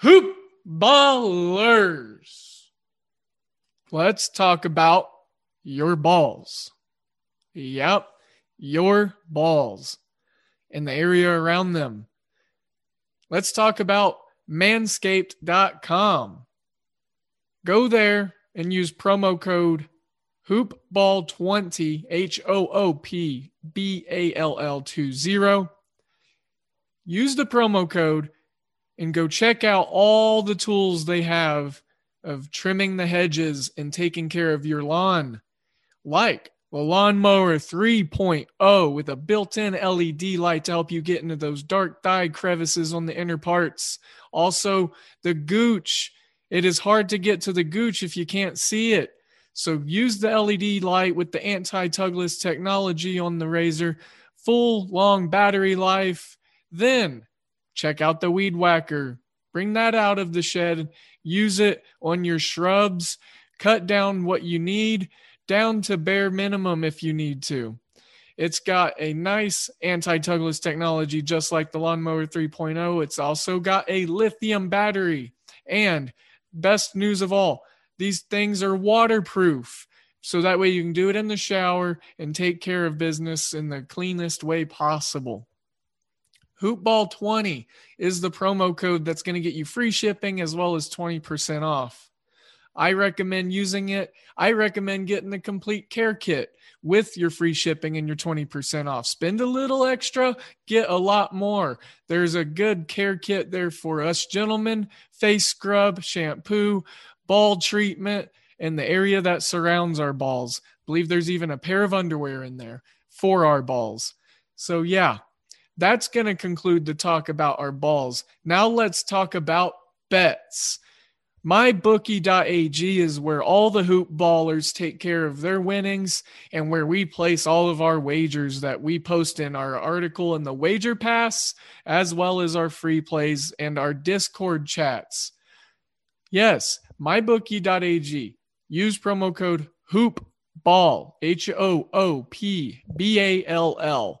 Hoop ballers. Let's talk about your balls. Yep, your balls and the area around them. Let's talk about manscaped.com. Go there and use promo code hoopball20 H O O P B A L L 20. Use the promo code and go check out all the tools they have of trimming the hedges and taking care of your lawn, like the lawnmower 3.0 with a built-in LED light to help you get into those dark dye crevices on the inner parts. Also, the gooch. It is hard to get to the gooch if you can't see it. So use the LED light with the anti-tugless technology on the razor, full long battery life. Then check out the weed whacker. Bring that out of the shed. Use it on your shrubs. Cut down what you need down to bare minimum if you need to. It's got a nice anti-tugless technology, just like the Lawnmower 3.0. It's also got a lithium battery. And best news of all, these things are waterproof. So that way you can do it in the shower and take care of business in the cleanest way possible. Hoopball20 is the promo code that's going to get you free shipping as well as 20% off. I recommend using it. I recommend getting the complete care kit with your free shipping and your 20% off. Spend a little extra, get a lot more. There's a good care kit there for us gentlemen face scrub, shampoo, ball treatment, and the area that surrounds our balls. I believe there's even a pair of underwear in there for our balls. So, yeah, that's going to conclude the talk about our balls. Now let's talk about bets. MyBookie.ag is where all the hoop ballers take care of their winnings and where we place all of our wagers that we post in our article in the Wager Pass, as well as our free plays and our Discord chats. Yes, MyBookie.ag. Use promo code HOOPBALL, H O O P B A L L.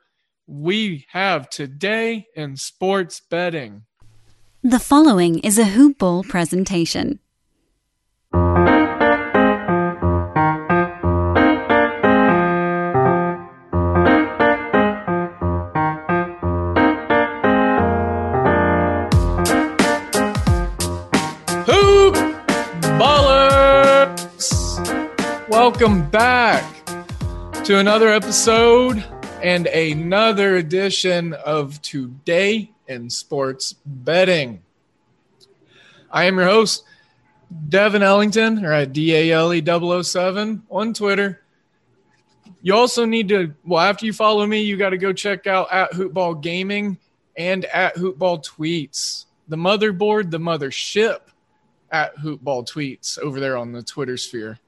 we have today in sports betting. The following is a Hoop Ball presentation. Hoop Ballers! Welcome back to another episode and another edition of Today in Sports Betting. I am your host, Devin Ellington, or at DALE 007 on Twitter. You also need to, well, after you follow me, you got to go check out at Hoopball Gaming and at Hoopball Tweets. The motherboard, the mothership at Hoopball Tweets over there on the Twitter sphere.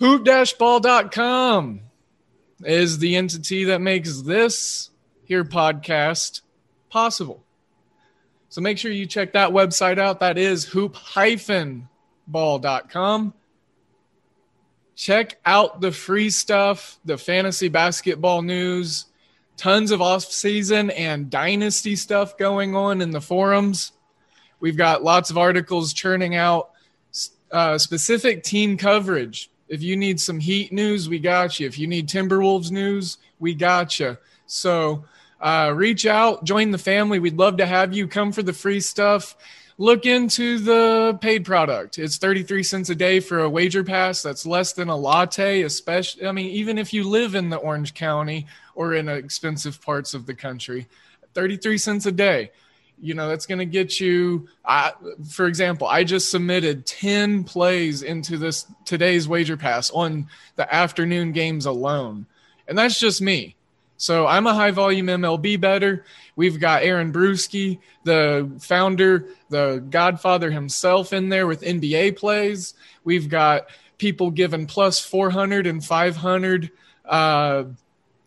Hoop-ball.com is the entity that makes this here podcast possible. So make sure you check that website out. That is hoop-ball.com. Check out the free stuff, the fantasy basketball news, tons of off-season and dynasty stuff going on in the forums. We've got lots of articles churning out uh, specific team coverage If you need some Heat news, we got you. If you need Timberwolves news, we got you. So uh, reach out, join the family. We'd love to have you come for the free stuff. Look into the paid product. It's 33 cents a day for a wager pass. That's less than a latte, especially. I mean, even if you live in the Orange County or in expensive parts of the country, 33 cents a day you know that's going to get you I, for example i just submitted 10 plays into this today's wager pass on the afternoon games alone and that's just me so I'm a high volume MLB bettor. We've got Aaron Bruski, the founder, the godfather himself in there with NBA plays. We've got people given plus 400 and 500 uh,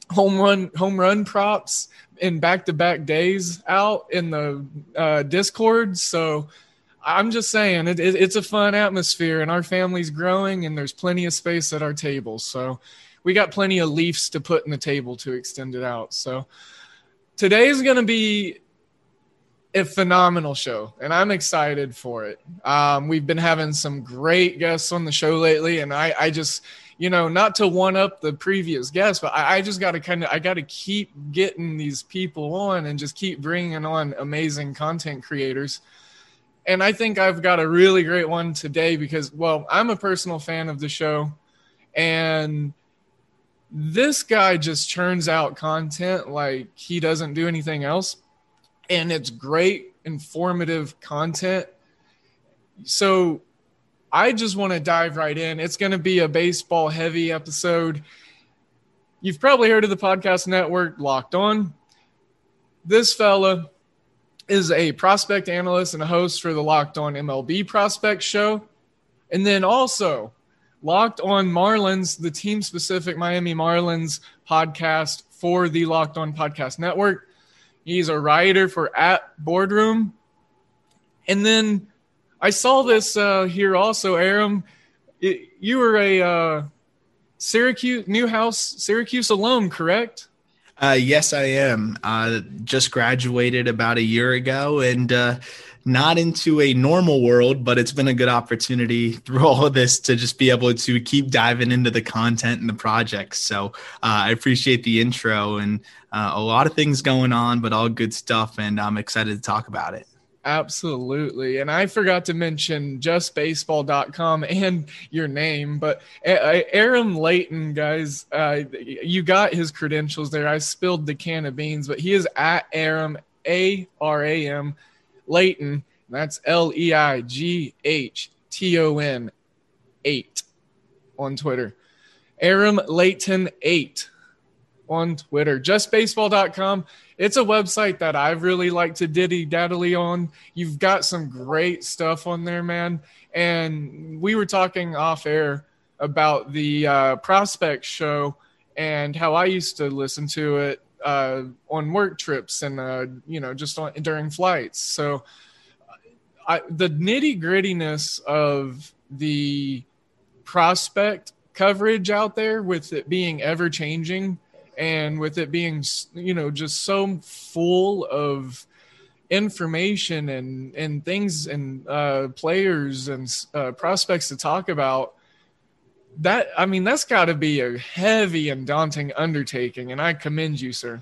home run home run props in back to back days out in the uh, Discord. So I'm just saying it, it, it's a fun atmosphere, and our family's growing, and there's plenty of space at our table. So we got plenty of leaves to put in the table to extend it out. So today is going to be a phenomenal show, and I'm excited for it. Um, we've been having some great guests on the show lately, and I, I just, you know, not to one up the previous guests, but I, I just got to kind of, I got to keep getting these people on and just keep bringing on amazing content creators. And I think I've got a really great one today because, well, I'm a personal fan of the show, and this guy just churns out content like he doesn't do anything else. And it's great, informative content. So I just want to dive right in. It's going to be a baseball heavy episode. You've probably heard of the podcast network Locked On. This fella is a prospect analyst and a host for the Locked On MLB Prospect Show. And then also, Locked on Marlins, the team specific Miami Marlins podcast for the Locked On Podcast Network. He's a writer for At Boardroom. And then I saw this uh, here also, Aram. It, you were a uh, Syracuse, Newhouse, Syracuse alum, correct? Uh, yes, I am. Uh, just graduated about a year ago, and uh, not into a normal world, but it's been a good opportunity through all of this to just be able to keep diving into the content and the projects. So uh, I appreciate the intro and uh, a lot of things going on, but all good stuff. And I'm excited to talk about it. Absolutely. And I forgot to mention justbaseball.com and your name, but Aram Leighton, guys, uh, you got his credentials there. I spilled the can of beans, but he is at Aram, A R A M Leighton. That's L E I G H T O N 8 on Twitter. Aram Leighton 8 on Twitter. JustBaseball.com. It's a website that I've really like to diddy daddly on. You've got some great stuff on there, man. And we were talking off air about the uh, prospect show and how I used to listen to it uh, on work trips and uh, you know just on during flights. So I, the nitty grittiness of the prospect coverage out there, with it being ever changing and with it being you know just so full of information and and things and uh, players and uh, prospects to talk about that I mean, that's got to be a heavy and daunting undertaking, and I commend you, sir.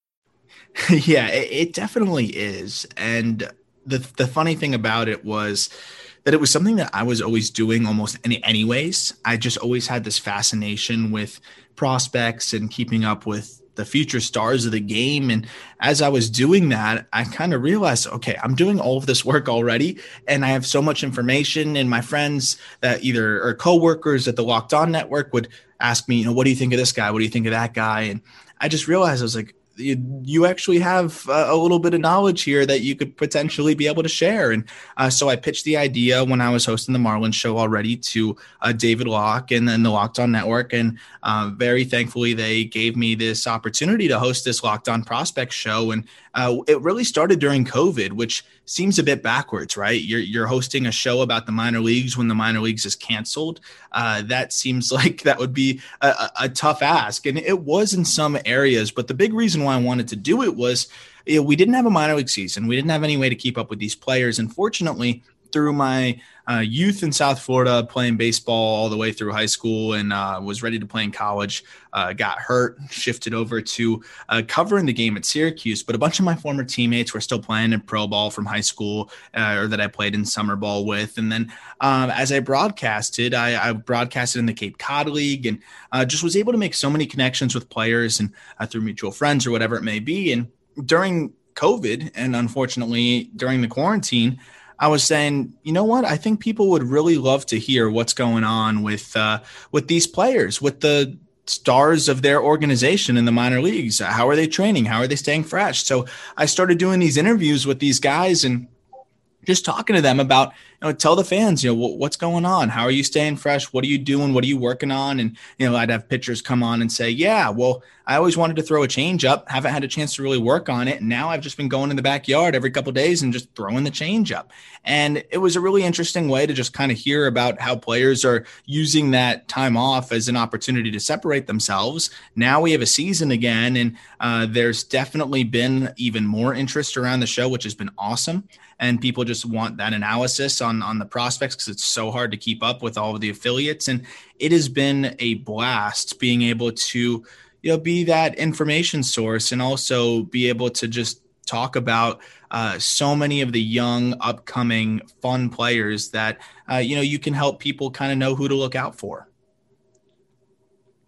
yeah, it, it definitely is. And the the funny thing about it was that it was something that I was always doing almost any anyways. I just always had this fascination with prospects and keeping up with the future stars of the game. And as I was doing that, I kind of realized, okay, I'm doing all of this work already, and I have so much information. And my friends that either are coworkers at the Locked On Network would ask me, you know, what do you think of this guy? What do you think of that guy? And I just realized I was like, you, you actually have uh, a little bit of knowledge here that you could potentially be able to share. And uh, so I pitched the idea when I was hosting the Marlins show already to uh, David Locke and then the Locked On Network. And uh, very thankfully, they gave me this opportunity to host this Locked On Prospect show. And uh, it really started during COVID, which seems a bit backwards, right? You're, you're hosting a show about the minor leagues when the minor leagues is canceled. Uh, that seems like that would be a, a tough ask. And it was in some areas. But the big reason why I wanted to do it was you know, we didn't have a minor league season. We didn't have any way to keep up with these players. And fortunately, through my uh, youth in South Florida, playing baseball all the way through high school, and uh, was ready to play in college. Uh, got hurt, shifted over to uh, covering the game at Syracuse. But a bunch of my former teammates were still playing in pro ball from high school, uh, or that I played in summer ball with. And then um, as I broadcasted, I, I, broadcasted in the Cape Cod League, and uh, just was able to make so many connections with players and through mutual friends or whatever it may be. And during COVID, and unfortunately during the quarantine. I was saying, you know what? I think people would really love to hear what's going on with uh, with these players, with the stars of their organization in the minor leagues. How are they training? How are they staying fresh? So I started doing these interviews with these guys and just talking to them about know tell the fans you know what's going on? How are you staying fresh? What are you doing? What are you working on? And you know i'd have pitchers come on and say yeah well i always wanted to throw a change up. Haven't had a chance to really work on it. Now i've just been going in the backyard every couple days and just throwing the change up. And it was a really interesting way to just kind of hear about how players are using that time off as an opportunity to separate themselves. Now we have a season again and uh, there's definitely been even more interest around the show which has been awesome. And people just want that analysis on on the prospects because it's so hard to keep up with all of the affiliates. And it has been a blast being able to you know be that information source and also be able to just talk about uh, so many of the young upcoming fun players that uh, you know you can help people kind of know who to look out for.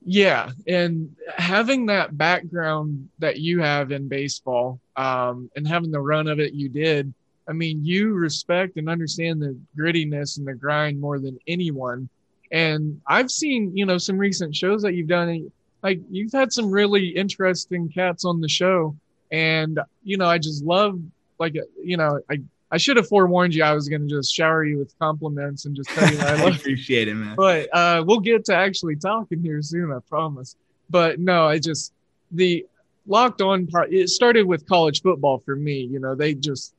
Yeah and having that background that you have in baseball um, and having the run of it you did I mean, you respect and understand the grittiness and the grind more than anyone. And I've seen, you know, some recent shows that you've done. Like you've had some really interesting cats on the show, and you know, I just love, like, you know, I I should have forewarned you. I was going to just shower you with compliments and just tell you that I, love appreciate it, man. But uh, we'll get to actually talking here soon, I promise. But no, I just the locked on part. It started with college football for me. You know, they just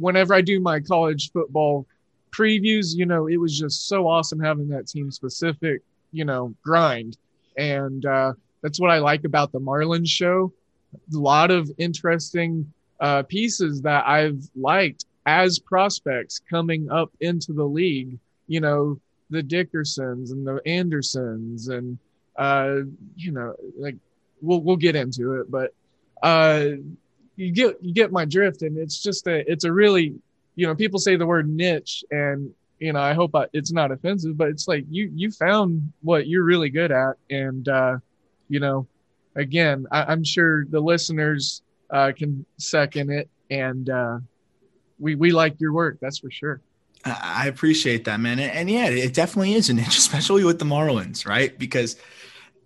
whenever I do my college football previews, you know, it was just so awesome having that team specific, you know, grind. And uh, that's what I like about the Marlins show. A lot of interesting uh, pieces that I've liked as prospects coming up into the league. You know, the Dickersons and the Andersons, and uh, you know, like we'll we'll get into it, but uh, you get you get my drift and it's just a it's a really you know people say the word niche and you know i hope I, it's not offensive but it's like you you found what you're really good at and uh you know again I, am sure the listeners uh can second it and uh we we like your work that's for sure. I appreciate that man and, and yeah it definitely is a niche especially with the marlins right? Because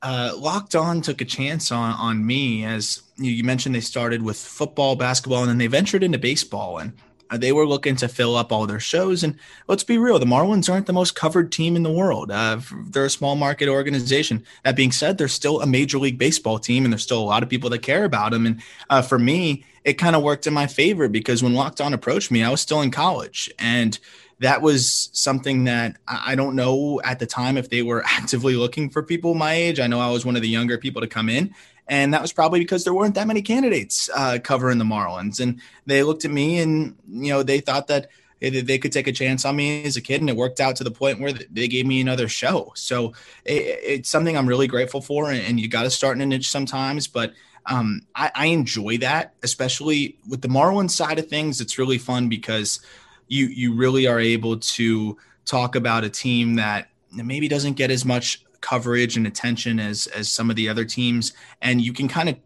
uh, Locked On took a chance on on me as you, mentioned. They started with football, basketball, and then they ventured into baseball, and uh, they were looking to fill up all their shows. And let's be real, the Marlins aren't the most covered team in the world. Uh, they're a small market organization. That being said, they're still a major league baseball team, and there's still a lot of people that care about them. And uh, for me, it kind of worked in my favor because when Locked On approached me, I was still in college, and that was something that I don't know at the time if they were actively looking for people my age. I know I was one of the younger people to come in. And that was probably because there weren't that many candidates uh, covering the Marlins. And they looked at me and, you know, they thought that they could take a chance on me as a kid. And it worked out to the point where they gave me another show. So it, it's something I'm really grateful for. And you got to start in a niche sometimes. But um, I, I enjoy that, especially with the Marlins side of things. It's really fun because – you you really are able to talk about a team that maybe doesn't get as much coverage and attention as as some of the other teams. And you can kind of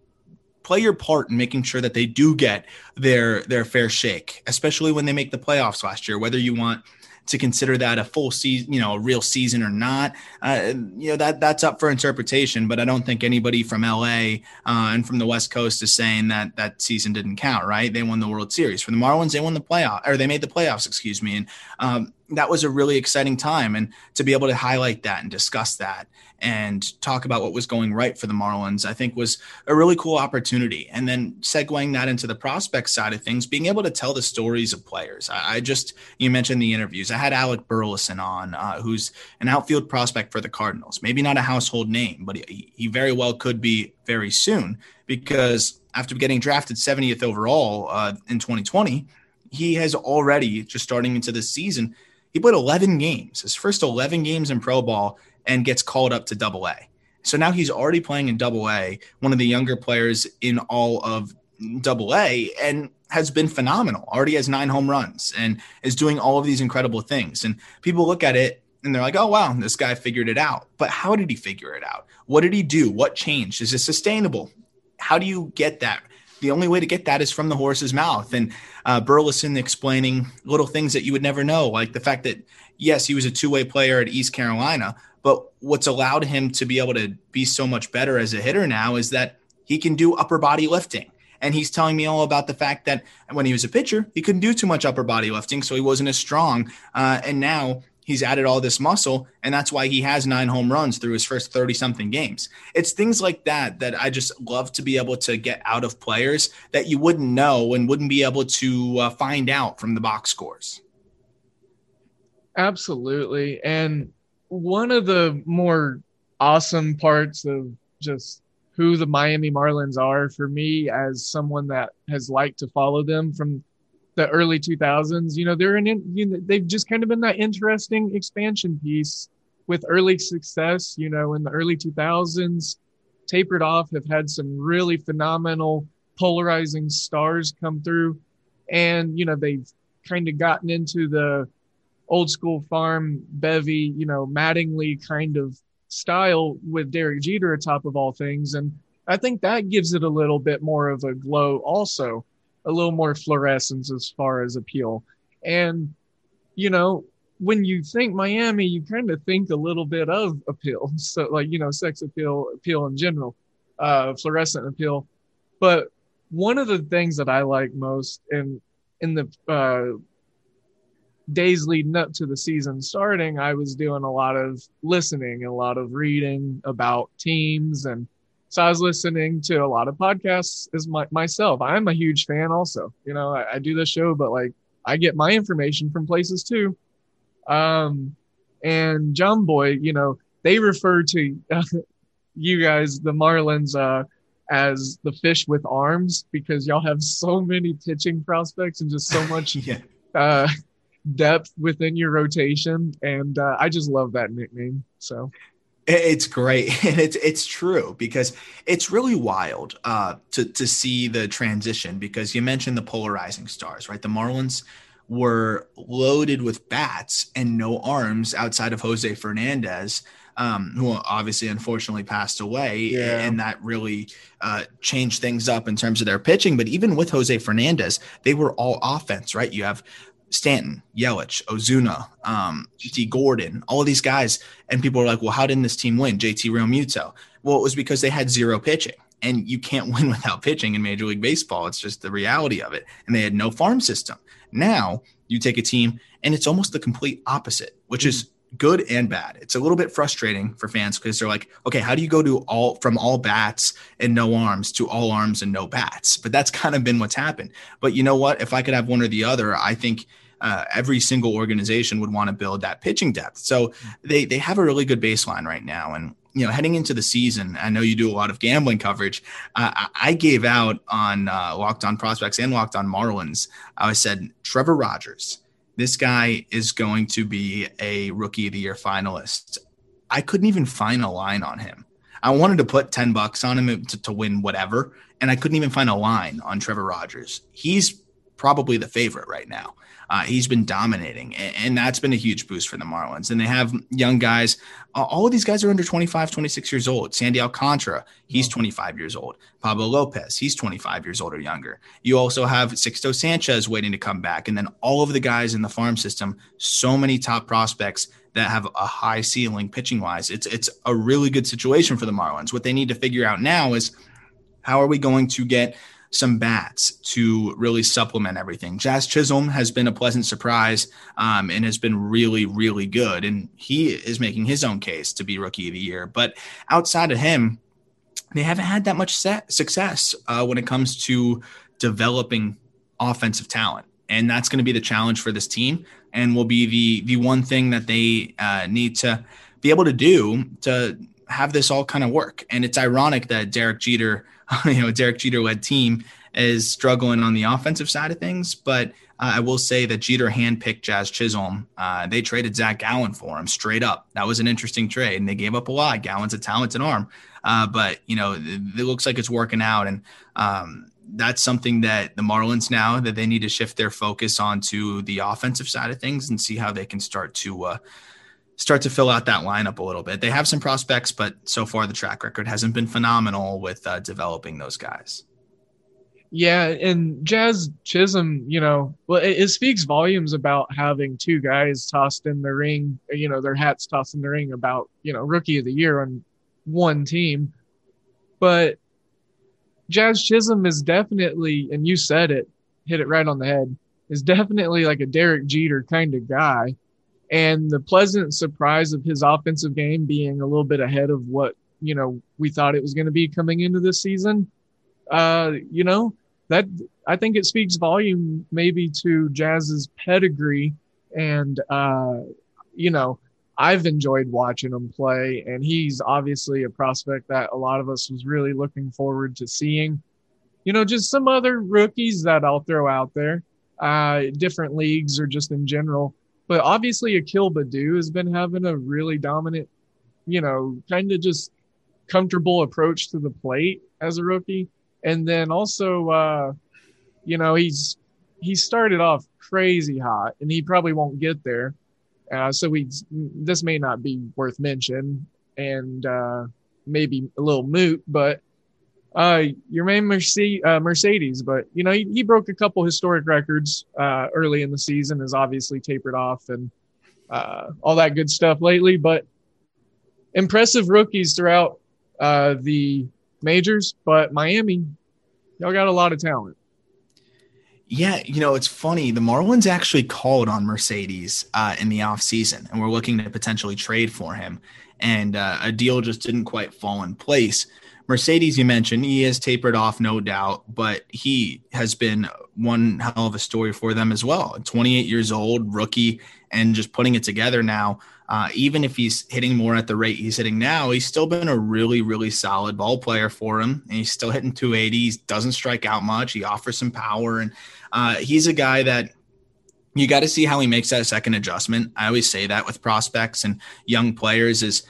play your part in making sure that they do get their their fair shake especially when they make the playoffs last year whether you want to consider that a full season, you know, a real season or not, uh, you know, that that's up for interpretation. But I don't think anybody from LA uh, and from the West Coast is saying that that season didn't count. Right? They won the World Series. For the Marlins, they won the playoff or they made the playoffs. Excuse me. And um, that was a really exciting time. And to be able to highlight that and discuss that and talk about what was going right for the Marlins, I think was a really cool opportunity. And then segueing that into the prospect side of things, being able to tell the stories of players. I, I just, you mentioned the interviews. I had Alec Burleson on, uh, who's an outfield prospect for the Cardinals. Maybe not a household name, but he, he very well could be very soon because after getting drafted 70th overall uh, in 2020, he has already just starting into this season. He played 11 games, his first 11 games in pro ball, and gets called up to double A. So now he's already playing in double A, one of the younger players in all of double A, and has been phenomenal. Already has nine home runs and is doing all of these incredible things. And people look at it and they're like, oh, wow, this guy figured it out. But how did he figure it out? What did he do? What changed? Is it sustainable? How do you get that? The only way to get that is from the horse's mouth. And uh, Burleson explaining little things that you would never know, like the fact that, yes, he was a two way player at East Carolina, but what's allowed him to be able to be so much better as a hitter now is that he can do upper body lifting. And he's telling me all about the fact that when he was a pitcher, he couldn't do too much upper body lifting, so he wasn't as strong. Uh, and now he's added all this muscle, and that's why he has nine home runs through his first 30 something games. It's things like that that I just love to be able to get out of players that you wouldn't know and wouldn't be able to uh, find out from the box scores. Absolutely. And one of the more awesome parts of just who the Miami Marlins are for me as someone that has liked to follow them from the early 2000s. You know, they're an you know, they've just kind of been that interesting expansion piece with early success. You know, in the early 2000s, tapered off, have had some really phenomenal polarizing stars come through, and you know they've kind of gotten into the old school farm bevy, you know, Mattingly kind of style with Derek Jeter atop of all things. And I think that gives it a little bit more of a glow, also, a little more fluorescence as far as appeal. And, you know, when you think Miami, you kind of think a little bit of appeal. So, like, you know, sex appeal, appeal in general, uh, fluorescent appeal. But one of the things that I like most in in the uh, days leading up to the season starting, I was doing a lot of listening, a lot of reading about teams. And so I was listening to a lot of podcasts as my, myself. I'm a huge fan also. You know, I, I do this show, but like I get my information from places too. Um, and Boy, you know, they refer to uh, you guys, the Marlins, uh, as the fish with arms because y'all have so many pitching prospects and just so much yeah. uh, depth within your rotation, and uh, I just love that nickname. So it's great and it's it's true because it's really wild uh, to to see the transition because you mentioned the polarizing stars, right? The Marlins were loaded with bats and no arms outside of Jose Fernandez. Um, who obviously unfortunately passed away, yeah. and that really uh, changed things up in terms of their pitching. But even with Jose Fernandez, they were all offense, right? You have Stanton, Yelich, Ozuna, um, Dee Gordon, all these guys. And people are like, well, how didn't this team win? JT Realmuto. Well, it was because they had zero pitching. And you can't win without pitching in Major League Baseball. It's just the reality of it. And they had no farm system. Now you take a team and it's almost the complete opposite, which mm-hmm. is good and bad. It's a little bit frustrating for fans because they're like, okay, how do you go to all from all bats and no arms to all arms and no bats? But that's kind of been what's happened. But you know what? If I could have one or the other, I think uh, every single organization would want to build that pitching depth. So they they have a really good baseline right now, and you know, heading into the season, I know you do a lot of gambling coverage. Uh, I gave out on uh, Locked On Prospects and Locked On Marlins. I said Trevor Rogers this guy is going to be a rookie of the year finalist. I couldn't even find a line on him. I wanted to put 10 bucks on him to, to win whatever, and I couldn't even find a line on Trevor Rogers. He's probably the favorite right now. Uh, he's been dominating, and, and, that's been a huge boost for the Marlins. And they have young guys. Uh, all of these guys are under 25, 26 years old. Sandy Alcantara, he's 25 years old. Pablo Lopez, he's 25 years old or younger. You also have Sixto Sanchez waiting to come back. And then all of the guys in the farm system, so many top prospects that have a high ceiling pitching wise. It's it's a really good situation for the Marlins. What they need to figure out now is how are we going to get some bats to really supplement everything. Jazz Chisholm has been a pleasant surprise um, and has been really, really good. And he is making his own case to be rookie of the year. But outside of him, they haven't had that much success uh, when it comes to developing offensive talent. And that's going to be the challenge for this team and will be the the one thing that they uh, need to be able to do to have this all kind of work. And it's ironic that Derek Jeter, you know, Derek Jeter led team is struggling on the offensive side of things, but uh, I will say that Jeter handpicked Jazz Chisholm. Uh, they traded Zach Gallen for him straight up. That was an interesting trade, and they gave up a lot. Gallen's a talented arm, uh, but you know it, it, looks like it's working out, and um, that's something that the Marlins now that they need to shift their focus onto the offensive side of things and see how they can start to uh, start to fill out that lineup a little bit. They have some prospects, but so far the track record hasn't been phenomenal with uh, developing those guys. Yeah, and Jazz Chisholm, you know, well, it, it, speaks volumes about having two guys tossed in the ring, you know, their hats tossed in the ring about, you know, rookie of the year on one team. But Jazz Chisholm is definitely, and you said it, hit it right on the head, is definitely like a Derek Jeter kind of guy. And the pleasant surprise of his offensive game being a little bit ahead of what, you know, we thought it was going to be coming into this season, uh, you know, that I think it speaks volume maybe to Jazz's pedigree and, uh, you know, I've enjoyed watching him play, and he's obviously a prospect that a lot of us was really looking forward to seeing. You know, just some other rookies that I'll throw out there, uh, different leagues or just in general. But obviously, Akil Baddoo has been having a really dominant, you know, kind of just comfortable approach to the plate as a rookie. And then also, uh, you know, he's he started off crazy hot, and he probably won't get there uh, so we this may not be worth mention and uh, maybe a little moot, but uh, Yermin Mercedes, uh, Mercedes, but you know he, he, broke a couple historic records uh, early in the season, has obviously tapered off and uh, all that good stuff lately. But impressive rookies throughout uh, the majors, but Miami, y'all got a lot of talent. Yeah, you know, it's funny. The Marlins actually called on Mercedes uh, in the offseason, and we're looking to potentially trade for him. And uh, a deal just didn't quite fall in place. Mercedes, you mentioned, he has tapered off, no doubt, but he has been one hell of a story for them as well. 28 years old, rookie, and just putting it together now. Uh, even if he's hitting more at the rate he's hitting now, he's still been a really, really solid ball player for him. And he's still hitting 280. He doesn't strike out much. He offers some power, and uh, he's a guy that you got to see how he makes that second adjustment. I always say that with prospects and young players is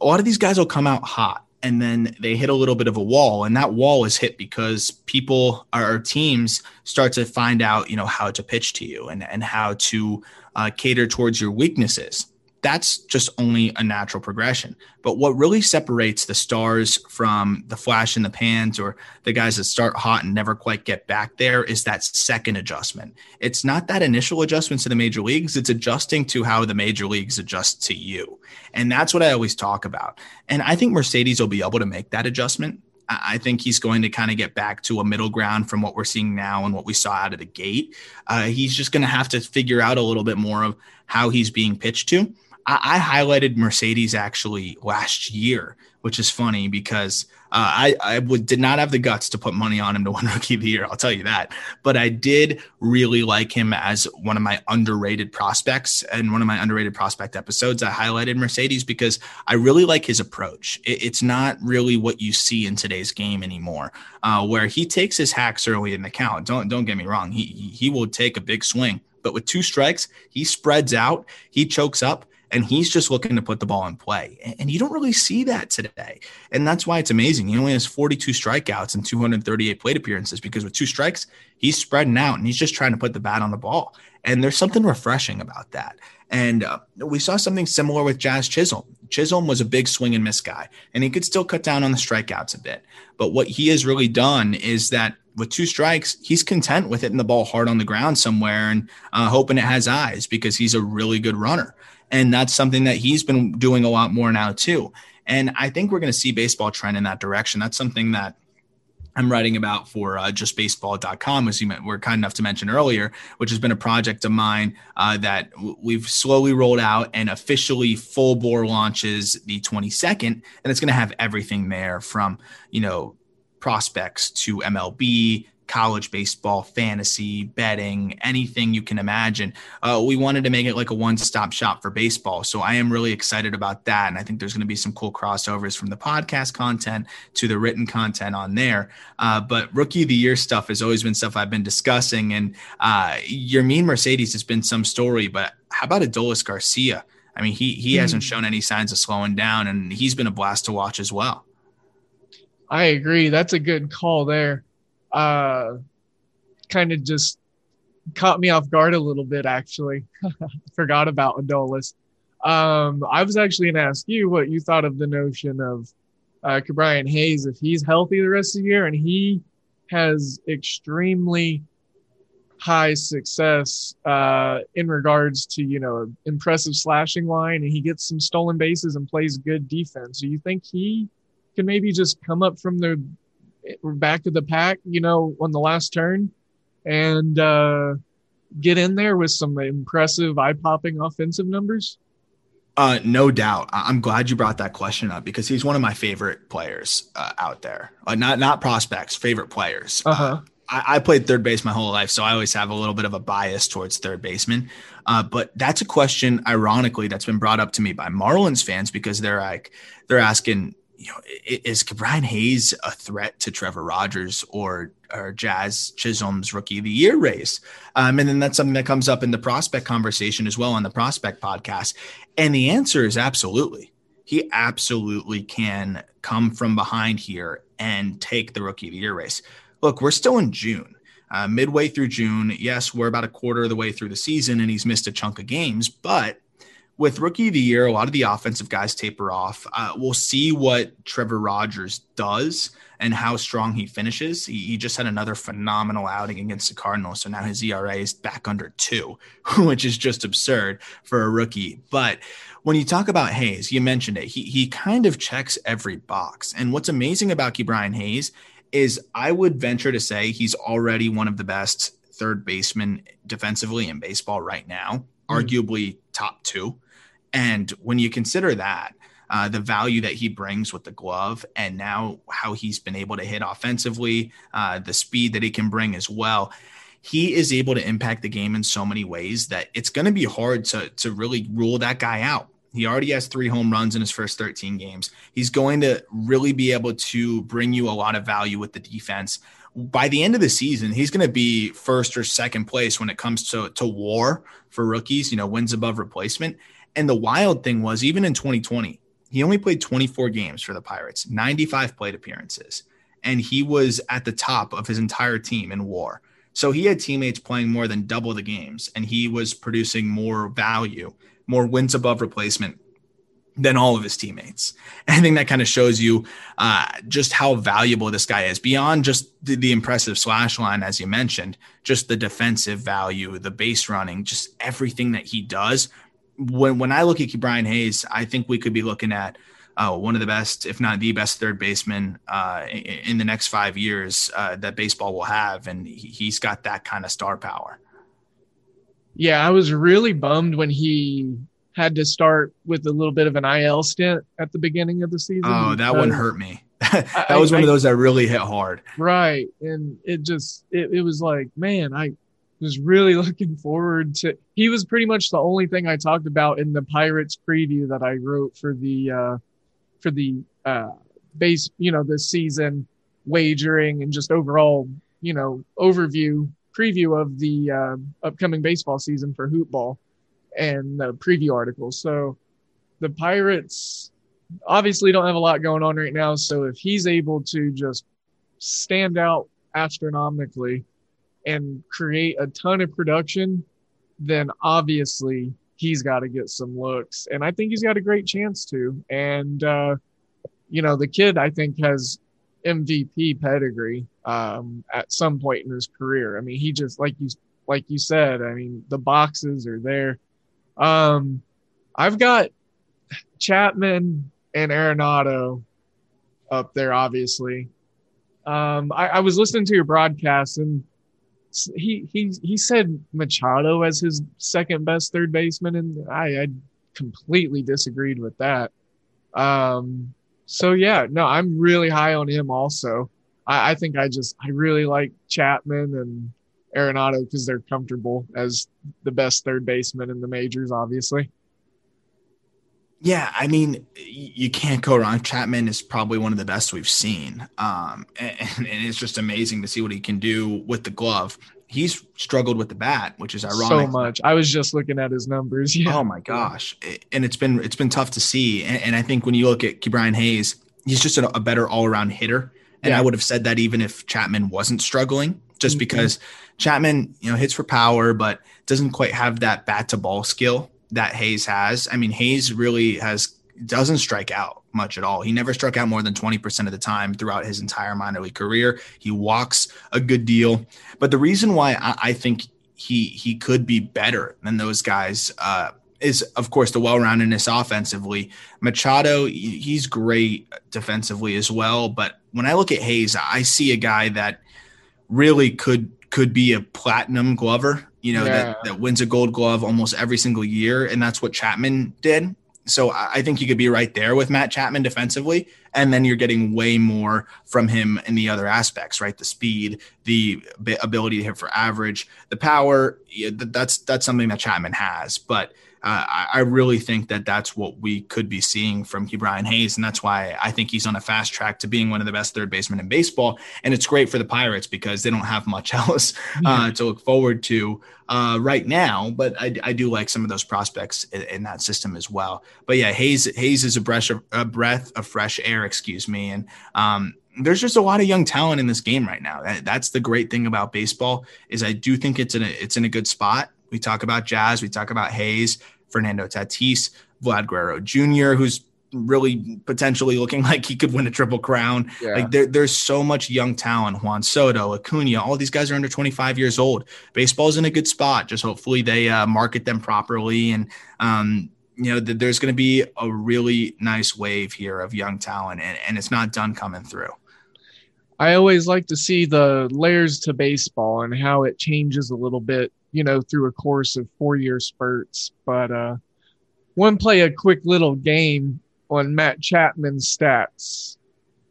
a lot of these guys will come out hot and then they hit a little bit of a wall and that wall is hit because people our teams start to find out you know how to pitch to you and, and how to uh, cater towards your weaknesses that's just only a natural progression. But what really separates the stars from the flash in the pans or the guys that start hot and never quite get back there is that second adjustment. It's not that initial adjustment to the major leagues, it's adjusting to how the major leagues adjust to you. And that's what I always talk about. And I think Mercedes will be able to make that adjustment. I think he's going to kind of get back to a middle ground from what we're seeing now and what we saw out of the gate. Uh, he's just going to have to figure out a little bit more of how he's being pitched to. I, I highlighted Mercedes actually last year, which is funny because uh, I, I would, did not have the guts to put money on him to win Rookie of the Year. I'll tell you that. But I did really like him as one of my underrated prospects. And one of my underrated prospect episodes, I highlighted Mercedes because I really like his approach. It, it's not really what you see in today's game anymore, uh, where he takes his hacks early in the count. Don't don't get me wrong. He he will take a big swing, but with two strikes, he spreads out, he chokes up, and he's just looking to put the ball in play. And you don't really see that today. And that's why it's amazing. He only has 42 strikeouts and 238 plate appearances because with two strikes, he's spreading out and he's just trying to put the bat on the ball. And there's something refreshing about that. And uh, we saw something similar with Jazz Chisholm. Chisholm was a big swing and miss guy, and he could still cut down on the strikeouts a bit. But what he has really done is that with two strikes, he's content with hitting the ball hard on the ground somewhere and uh, hoping it has eyes because he's a really good runner. And that's something that he's been doing a lot more now, too. And I think we're going to see baseball trend in that direction. That's something that I'm writing about for uh, justbaseball.com, as you were kind enough to mention earlier, which has been a project of mine uh, that we've slowly rolled out and officially full bore launches the 22nd. And it's going to have everything there from, you know, prospects to MLB, college baseball, fantasy, betting, anything you can imagine. Uh, we wanted to make it like a one stop shop for baseball. So I am really excited about that. And I think there's going to be some cool crossovers from the podcast content to the written content on there. Uh, but rookie of the year stuff has always been stuff I've been discussing. And uh, Yermin Mercedes has been some story, but how about Adolis Garcia? I mean, he he hasn't shown any signs of slowing down, and he's been a blast to watch as well. I agree. That's a good call there uh, kind of just caught me off guard a little bit, actually. Forgot about Adolis. Um, I was actually going to ask you what you thought of the notion of uh, Ke'Bryan Hayes if he's healthy the rest of the year, and he has extremely high success uh, in regards to you know impressive slashing line, and he gets some stolen bases and plays good defense. Do you think he can maybe just come up from the back of the pack, you know, on the last turn and uh, get in there with some impressive eye popping offensive numbers? Uh, no doubt. I'm glad you brought that question up because he's one of my favorite players uh, out there. Uh, not not prospects, favorite players. Uh, uh-huh. I, I, played third base my whole life, so I always have a little bit of a bias towards third baseman. Uh, but that's a question, ironically, that's been brought up to me by Marlins fans because they're like, they're asking, you know, is Brian Hayes a threat to Trevor Rogers or or Jazz Chisholm's Rookie of the Year race? Um, and then that's something that comes up in the prospect conversation as well on the prospect podcast. And the answer is absolutely. He absolutely can come from behind here and take the Rookie of the Year race. Look, we're still in June. Uh, midway through June, yes, we're about a quarter of the way through the season, and he's missed a chunk of games, but with rookie of the year, a lot of the offensive guys taper off. Uh, we'll see what Trevor Rogers does and how strong he finishes. He, he, just had another phenomenal outing against the Cardinals. So now his ERA is back under two, which is just absurd for a rookie. But when you talk about Hayes, you mentioned it. He, he kind of checks every box. And what's amazing about Ke'Bryan Hayes is I would venture to say he's already one of the best third basemen defensively in baseball right now, mm. arguably top two. And when you consider that, uh, the value that he brings with the glove, and now how he's been able to hit offensively, uh, the speed that he can bring as well, he is able to impact the game in so many ways that it's going to be hard to to really rule that guy out. He already has three home runs in his first 13 games. He's going to really be able to bring you a lot of value with the defense. By the end of the season, he's going to be first or second place when it comes to, to war for rookies, you know, wins above replacement. And the wild thing was, even in 2020, he only played 24 games for the Pirates, 95 plate appearances, and he was at the top of his entire team in war. So he had teammates playing more than double the games, and he was producing more value, more wins above replacement than all of his teammates. I think that kind of shows you uh, just how valuable this guy is beyond just the, the, impressive slash line, as you mentioned, just the defensive value, the base running, just everything that he does when when I look at Brian Hayes, I think we could be looking at uh, one of the best, if not the best, third baseman uh, in, in, the next five years uh, that baseball will have, and he, has got that kind of star power. Yeah, I was really bummed when he had to start with a little bit of an IL stint at the beginning of the season. Oh, that one hurt me. that was I, one of those that really hit hard. Right, and it just it, it was like, man, I was really looking forward to. He was pretty much the only thing I talked about in the Pirates preview that I wrote for the uh, for the uh, base, you know, the season wagering and just overall, you know, overview preview of the uh, upcoming baseball season for hoopball. and the preview articles. So the Pirates obviously don't have a lot going on right now. So if he's able to just stand out astronomically and create a ton of production, then obviously he's got to get some looks. And I think he's got a great chance to. And, uh, you know, the kid I think has MVP pedigree um, at some point in his career. I mean, he just like you like you said. I mean, the boxes are there. Um, I've got Chapman and Arenado up there, obviously. Um, I, I was listening to your broadcast and he he he said Machado as his second best third baseman, and I, I completely disagreed with that. Um, so yeah, no, I'm really high on him also. I, I think I just I really like Chapman and Arenado because they're comfortable as the best third baseman in the majors, obviously. Yeah, I mean, you can't go wrong. Chapman is probably one of the best we've seen. Um, and, and, it's just amazing to see what he can do with the glove. He's struggled with the bat, which is ironic. So much. I was just looking at his numbers. Yeah. Oh my gosh. And it's been it's been tough to see. And, and I think when you look at Ke'Bryan Hayes, he's just a, a better all-around hitter. And yeah. I would have said that even if Chapman wasn't struggling, just mm-hmm. because Chapman, you know, hits for power, but doesn't quite have that bat to ball skill that Hayes has. I mean, Hayes really has doesn't strike out much at all. He never struck out more than 20% of the time throughout his entire minor league career. He walks a good deal. But the reason why I, I think he he could be better than those guys uh, is, of course, the well-roundedness offensively. Machado, he's great defensively as well. But when I look at Hayes, I see a guy that really could could be a platinum glover you know, yeah. that, that wins a gold glove almost every single year. And that's what Chapman did. So I think you could be right there with Matt Chapman defensively. And then you're getting way more from him in the other aspects, right? The speed, the ability to hit for average, the power. That's that's something that Chapman has. But uh, I really think that that's what we could be seeing from Ke'Bryan Hayes, and that's why I think he's on a fast track to being one of the best third basemen in baseball. And it's great for the Pirates because they don't have much else uh, to look forward to uh, right now. But I, I, do like some of those prospects in, in, that system as well. But yeah, Hayes Hayes is a breath of, a breath of fresh air, excuse me, and um, there's just a lot of young talent in this game right now. That, that's the great thing about baseball is I do think it's in a it's in a good spot. We talk about Jazz, we talk about Hayes. Fernando Tatis, Vlad Guerrero Jr., who's really potentially looking like he could win a triple crown. Yeah. Like there, there's so much young talent. Juan Soto, Acuna, all these guys are under 25 years old. Baseball's in a good spot. Just hopefully they uh, market them properly, and um, you know th- there's going to be a really nice wave here of young talent, and, and it's not done coming through. I always like to see the layers to baseball and how it changes a little bit you know, through a course of four year spurts. But uh, one play a quick little game on Matt Chapman's stats.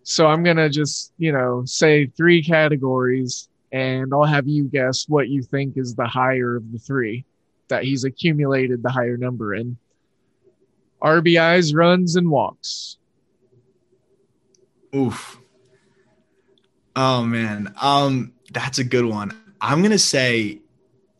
So I'm going to just, you know, say three categories and I'll have you guess what you think is the higher of the three that he's accumulated the higher number in. RBIs, runs, and walks. Oof. Oh man. Um, that's a good one. I'm gonna say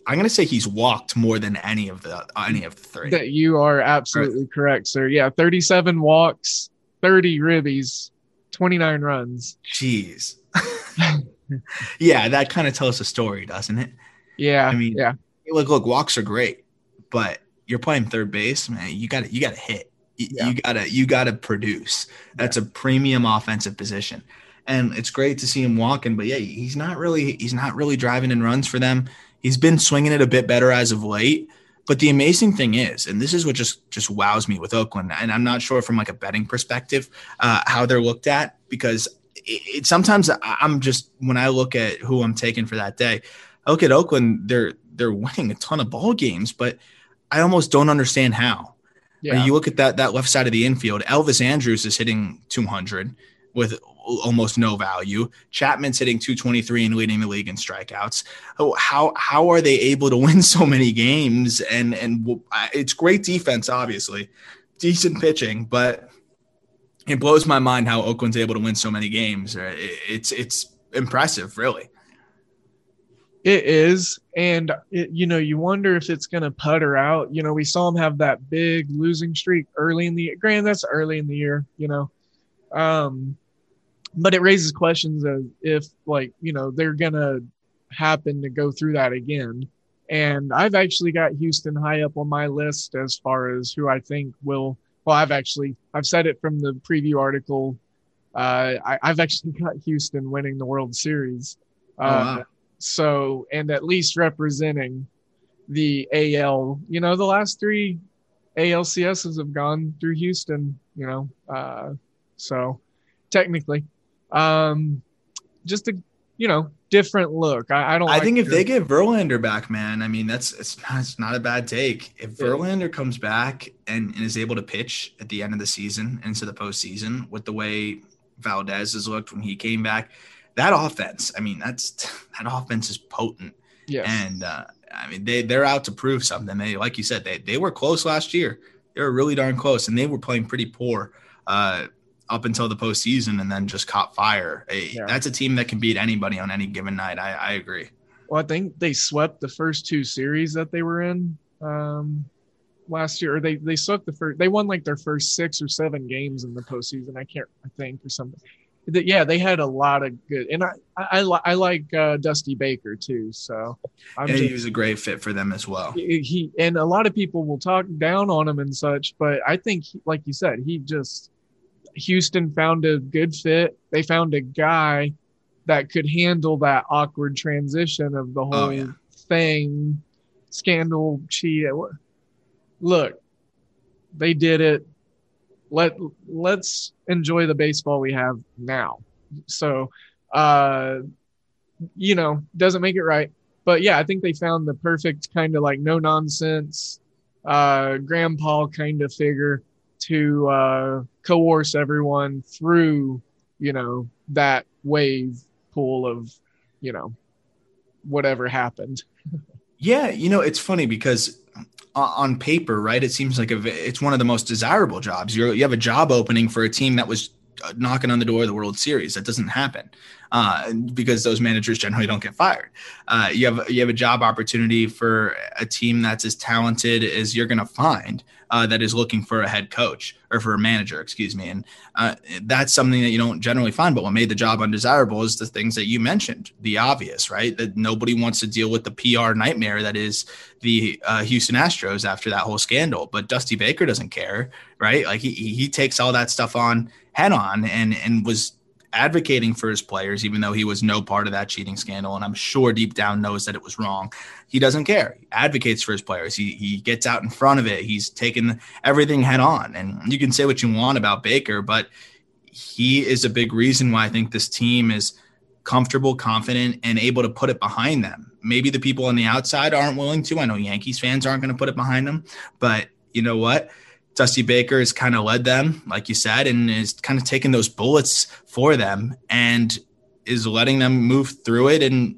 I'm going to say he's walked more than any of the any of the three. That you are absolutely right. correct, sir. Yeah, 37 walks, 30 ribbies, 29 runs. Jeez. yeah, that kind of tells a story, doesn't it? Yeah. I mean, yeah. Look, look, walks are great, but you're playing third base, man. You got to you got to hit. You, yeah. you gotta you gotta produce. That's yeah. a premium offensive position and it's great to see him walking. But yeah, he's not really he's not really driving in runs for them. He's been swinging it a bit better as of late. But the amazing thing is, and this is what just just wows me with Oakland, and I'm not sure from like a betting perspective uh, how they're looked at because it, it, sometimes I'm just when I look at who I'm taking for that day, I look at Oakland, they're they're winning a ton of ball games, but I almost don't understand how. Yeah. You look at that that left side of the infield. Elvis Andrus is hitting 200 with almost no value. Chapman's hitting 223 and leading the league in strikeouts. Oh, how how are they able to win so many games? And and it's great defense, obviously, decent pitching, but it blows my mind how Oakland's able to win so many games. It's it's impressive, really. It is, and it, you know, you wonder if it's going to putter out. You know, we saw him have that big losing streak early in the. Granted, that's early in the year. You know, um, but it raises questions of if, like, you know, they're going to happen to go through that again. And I've actually got Houston high up on my list as far as who I think will. Well, I've actually I've said it from the preview article. Uh, I, have actually got Houston winning the World Series. Uh, oh, wow. So, and at least representing the AL, you know, the last three ALCSs have gone through Houston, you know, uh, so technically, um, just a, you know, different look. I, I don't. I like think if they get Verlander back, man, I mean that's it's not, it's not a bad take. If yeah. Verlander comes back and, and, is able to pitch at the end of the season into the postseason with the way Valdez has looked when he came back, that offense, I mean, that's that offense is potent. Yeah. And uh, I mean, they they're out to prove something. They like you said, they they were close last year. They were really darn close, and they were playing pretty poor uh, up until the postseason, and then just caught fire. Yeah. That's a team that can beat anybody on any given night. I, I agree. Well, I think they swept the first two series that they were in um, last year. Or they they swept the first. They won like their first six or seven games in the postseason. I can't. I think or something yeah, they had a lot of good, and I I, I, I like uh, Dusty Baker too. So I'm just, he was a great fit for them as well. He, he, and a lot of people will talk down on him and such, but I think, like you said, he just Houston found a good fit. They found a guy that could handle that awkward transition of the oh, whole oh, yeah. thing, scandal, cheat. Look, they did it let let's enjoy the baseball we have now. So, uh, you know, doesn't make it right, but yeah, I think they found the perfect kind of like no nonsense, uh, grandpa kind of figure to uh, coerce everyone through, you know, that wave pool of, you know, whatever happened. yeah, you know, it's funny because on paper, right? It seems like a, it's one of the most desirable jobs. You're, you have a job opening for a team that was knocking on the door of the World Series. That doesn't happen uh, because those managers generally don't get fired. Uh, you have you have a job opportunity for a team that's as talented as you're going to find uh, that is looking for a head coach or for a manager, excuse me. And uh, that's something that you don't generally find. But what made the job undesirable is the things that you mentioned, the obvious, right? That nobody wants to deal with the PR nightmare that is the uh, Houston Astros after that whole scandal. But Dusty Baker doesn't care, right? Like he he takes all that stuff on head on and and was advocating for his players, even though he was no part of that cheating scandal. And I'm sure deep down knows that it was wrong. He doesn't care. He advocates for his players. He, he gets out in front of it. He's taken everything head on. And you can say what you want about Baker, but he is a big reason why I think this team is comfortable, confident, and able to put it behind them. Maybe the people on the outside aren't willing to. I know Yankees fans aren't going to put it behind them, but you know what? Dusty Baker has kind of led them, like you said, and is kind of taking those bullets for them and is letting them move through it. And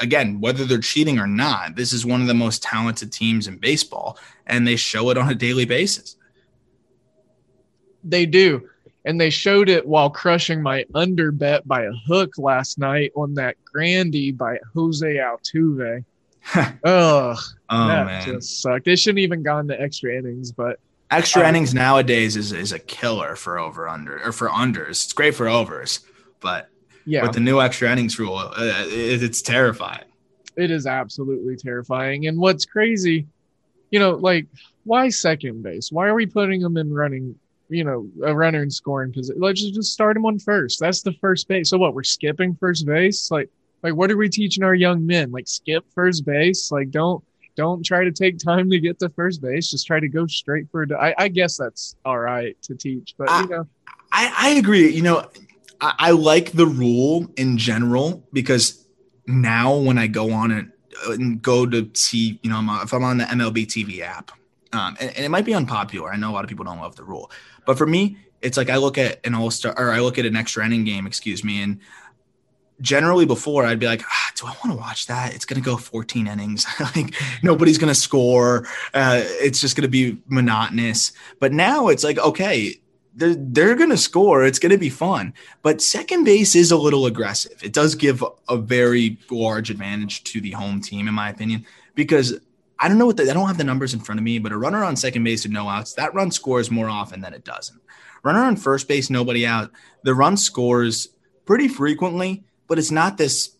again, whether they're cheating or not, this is one of the most talented teams in baseball, and they show it on a daily basis. They do. And they showed it while crushing my under bet by a hook last night on that Grandy by Jose Altuve. Ugh, oh, that man. just sucked. They shouldn't even gone to extra innings, but Extra um, innings nowadays is is a killer for over under or for unders. It's great for overs, but yeah, with the new extra innings rule, uh, it, it's terrifying. It is absolutely terrifying. And what's crazy, you know, like why second base? Why are we putting them in running? You know, a runner in scoring position. Let's just start him on first. That's the first base. So what? We're skipping first base. Like, like what are we teaching our young men? Like skip first base. Like don't don't try to take time to get to first base. Just try to go straight for it. I, I guess that's all right to teach, but I, you know, I, I agree. You know, I, I, like the rule in general because now when I go on it and go to see, you know, if I'm on the MLB TV app, um, and, and it might be unpopular. I know a lot of people don't love the rule, but for me, it's like I look at an all star or I look at an extra inning game, excuse me, and generally before I'd be like, ah, do I want to watch that? It's going to go 14 innings. like nobody's going to score. Uh, it's just going to be monotonous. But now it's like, okay, they're, they're going to score. It's going to be fun. But second base is a little aggressive. It does give a very large advantage to the home team, in my opinion, because I don't know what the, I don't have the numbers in front of me, but a runner on second base with no outs, that run scores more often than it doesn't. Runner on first base, nobody out, the run scores pretty frequently, but it's not this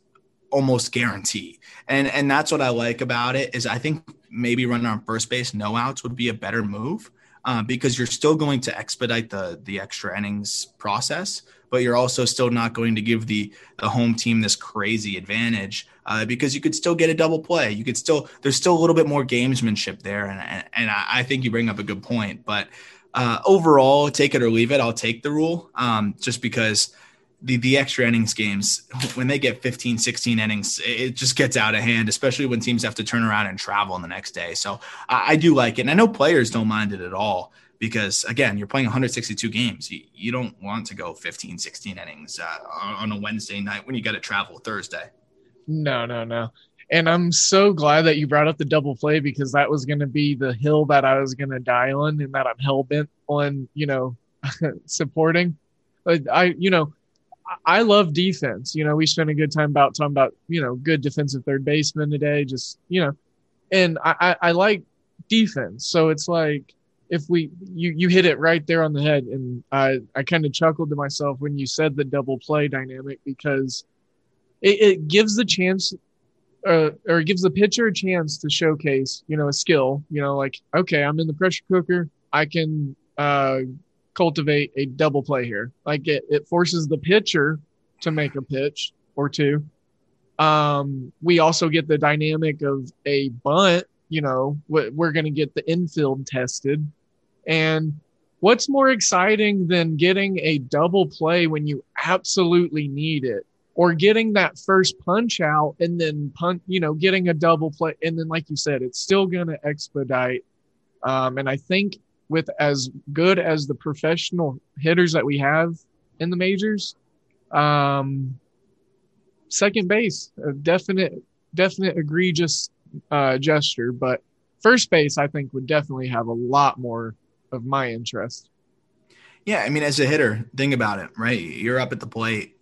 almost guarantee. And and that's what I like about it is I think maybe running on first base, no outs would be a better move uh, because you're still going to expedite the the extra innings process, but you're also still not going to give the the home team this crazy advantage uh, because you could still get a double play. You could still there's still a little bit more gamesmanship there, and and, and I, think you bring up a good point. But uh, overall, take it or leave it. I'll take the rule um, just because the the extra innings games when they get 15 16 innings it just gets out of hand especially when teams have to turn around and travel the next day. So I, I do like it. And i know players don't mind it at all because again you're playing 162 games. You, you don't want to go 15 16 innings uh, on a wednesday night when you got to travel thursday. No no no. And i'm so glad that you brought up the double play because that was going to be the hill that i was going to die on and that i'm hell-bent on you know supporting. I you know I love defense. You know, we spent a good time about talking about, you know, good defensive third baseman today, just, you know, and I, I, I like defense. So it's like, if we, you, you hit it right there on the head. And I, I kind of chuckled to myself when you said the double play dynamic because it, it gives the chance uh, or gives the pitcher a chance to showcase, you know, a skill, you know, like, okay, I'm in the pressure cooker. I can, uh, cultivate a double play here. Like it, it forces the pitcher to make a pitch or two. Um, we also get the dynamic of a bunt. You know, we're going to get the infield tested. And what's more exciting than getting a double play when you absolutely need it? Or getting that first punch out and then punt, you know, getting a double play. And then, like you said, it's still going to expedite. Um, and I think with as good as the professional hitters that we have in the majors, um, second base, a definite, definite egregious uh, gesture. But first base, I think, would definitely have a lot more of my interest. Yeah, I mean, as a hitter, think about it, right? You're up at the plate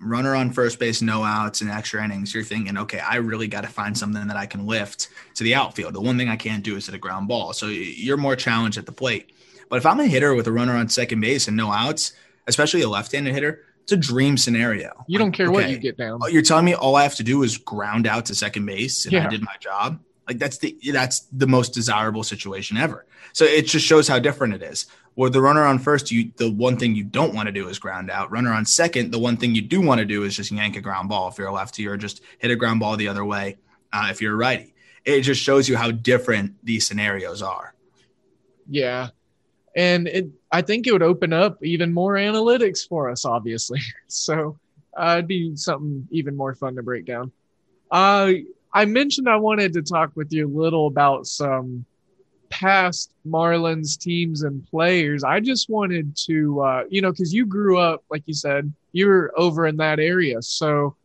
runner on first base, no outs, and extra innings, you're thinking, okay, I really got to find something that I can lift to the outfield. The one thing I can't do is hit a ground ball. So you're more challenged at the plate. But if I'm a hitter with a runner on second base and no outs, especially a left-handed hitter, it's a dream scenario. You don't care okay, what you get down. You're telling me all I have to do is ground out to second base and yeah. I did my job. Like that's the that's the most desirable situation ever. So it just shows how different it is. Where the runner on first, you the one thing you don't want to do is ground out. Runner on second, the one thing you do want to do is just yank a ground ball if you're a lefty, or just hit a ground ball the other way uh, if you're a righty. It just shows you how different these scenarios are. Yeah, and it, I think it would open up even more analytics for us, obviously. So uh, it'd be something even more fun to break down. Uh, I mentioned I wanted to talk with you a little about some past Marlins teams and players. I just wanted to, uh, you know, because you grew up, like you said, you were over in that area. So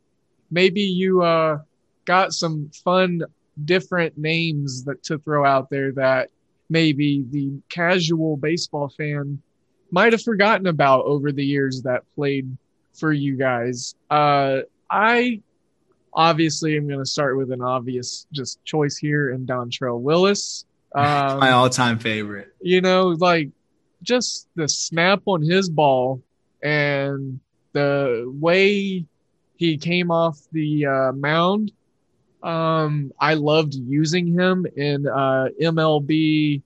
maybe you uh, got some fun, different names that to throw out there that maybe the casual baseball fan might have forgotten about over the years that played for you guys. Uh, I obviously I'm going to start with an obvious just choice here in Dontrelle Willis. Um, My all-time favorite. You know, like just the snap on his ball and the way he came off the uh, mound. Um, I loved using him in uh, MLB.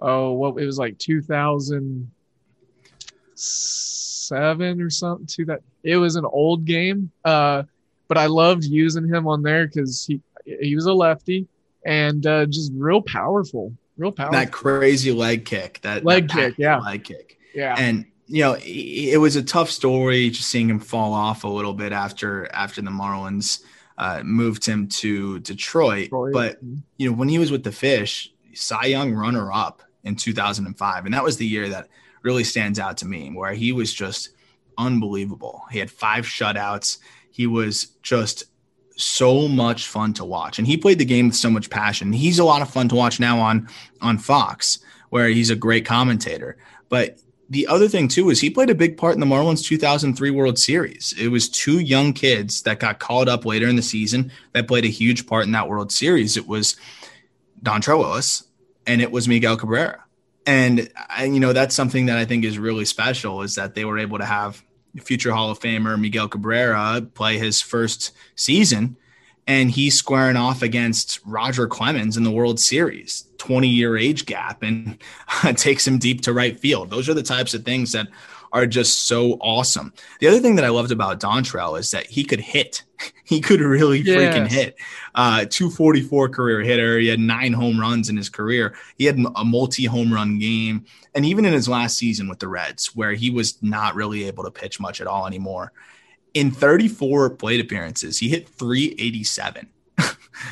Oh, what it was like 2007 or something. To that, it was an old game. Uh, but I loved using him on there because he he was a lefty and uh, just real powerful, real powerful. That crazy leg kick, that leg that kick, yeah, leg kick, yeah. And you know, it was a tough story just seeing him fall off a little bit after after the Marlins uh, moved him to Detroit. Detroit. But you know, when he was with the Fish, Cy Young runner up in 2005, and that was the year that really stands out to me, where he was just unbelievable. He had five shutouts. He was just so much fun to watch. And he played the game with so much passion. He's a lot of fun to watch now on on Fox, where he's a great commentator. But the other thing too is he played a big part in the Marlins 2003 World Series. It was two young kids that got called up later in the season that played a huge part in that World Series. It was Dontrelle Willis and it was Miguel Cabrera. And you know that's something that I think is really special is that they were able to have future Hall of Famer Miguel Cabrera play his first season and he's squaring off against Roger Clemens in the World Series, 20 year age gap, and takes him deep to right field. Those are the types of things that are just so awesome. The other thing that I loved about Dontrelle is that he could hit. He could really yes. freaking hit. Uh, 244 career hitter. He had nine home runs in his career. He had a multi home run game. And even in his last season with the Reds, where he was not really able to pitch much at all anymore, in 34 plate appearances, he hit 387.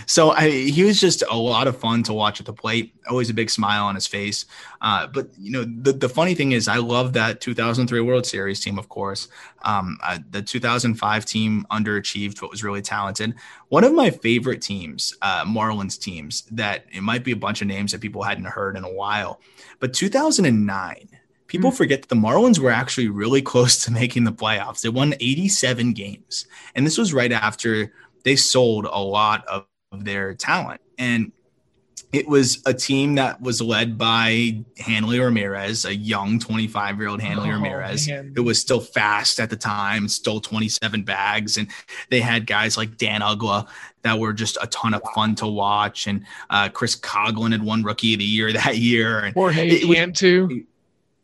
So I, he was just a lot of fun to watch at the plate. Always a big smile on his face. Uh, but you know, the, the funny thing is, I love that 2003 World Series team. Of course, um, uh, the 2005 team underachieved, but was really talented. One of my favorite teams, uh, Marlins teams, that it might be a bunch of names that people hadn't heard in a while, but 2009 People mm forget that the Marlins were actually really close to making the playoffs. They won 87 games. And this was right after they sold a lot of, of their talent. And it was a team that was led by Hanley Ramirez, a young 25 year old Hanley oh, Ramirez, man. who was still fast at the time, stole 27 bags. And they had guys like Dan Uggla that were just a ton of fun to watch. And uh, Chris Coghlan had won Rookie of the Year that year. And Jorge Cantu.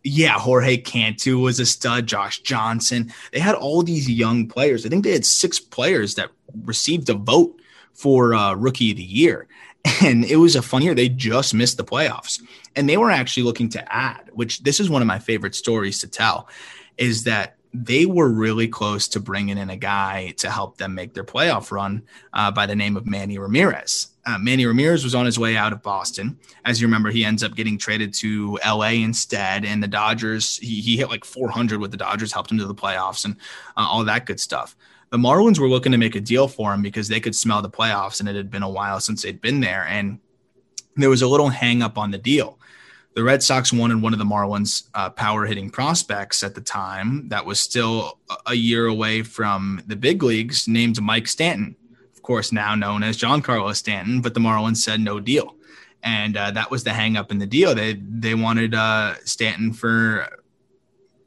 Yeah, Jorge Cantu was a stud. Josh Johnson. They had all these young players. I think they had six players that received a vote for uh, Rookie of the Year. And it was a fun year. They just missed the playoffs. And they were actually looking to add, which this is one of my favorite stories to tell, is that they were really close to bringing in a guy to help them make their playoff run uh, by the name of Manny Ramirez. Uh, Manny Ramirez was on his way out of Boston. As you remember, he ends up getting traded to LA instead. And the Dodgers, he, he hit like 400 with the Dodgers, helped him to the playoffs and uh, all that good stuff. The Marlins were looking to make a deal for him because they could smell the playoffs and it had been a while since they'd been there. And there was a little hang up on the deal the Red Sox wanted one of the Marlins' uh, power hitting prospects at the time that was still a year away from the big leagues, named Mike Stanton, of course, now known as Giancarlo Stanton. But the Marlins said no deal, and uh, that was the hang up in the deal. They they wanted uh, Stanton for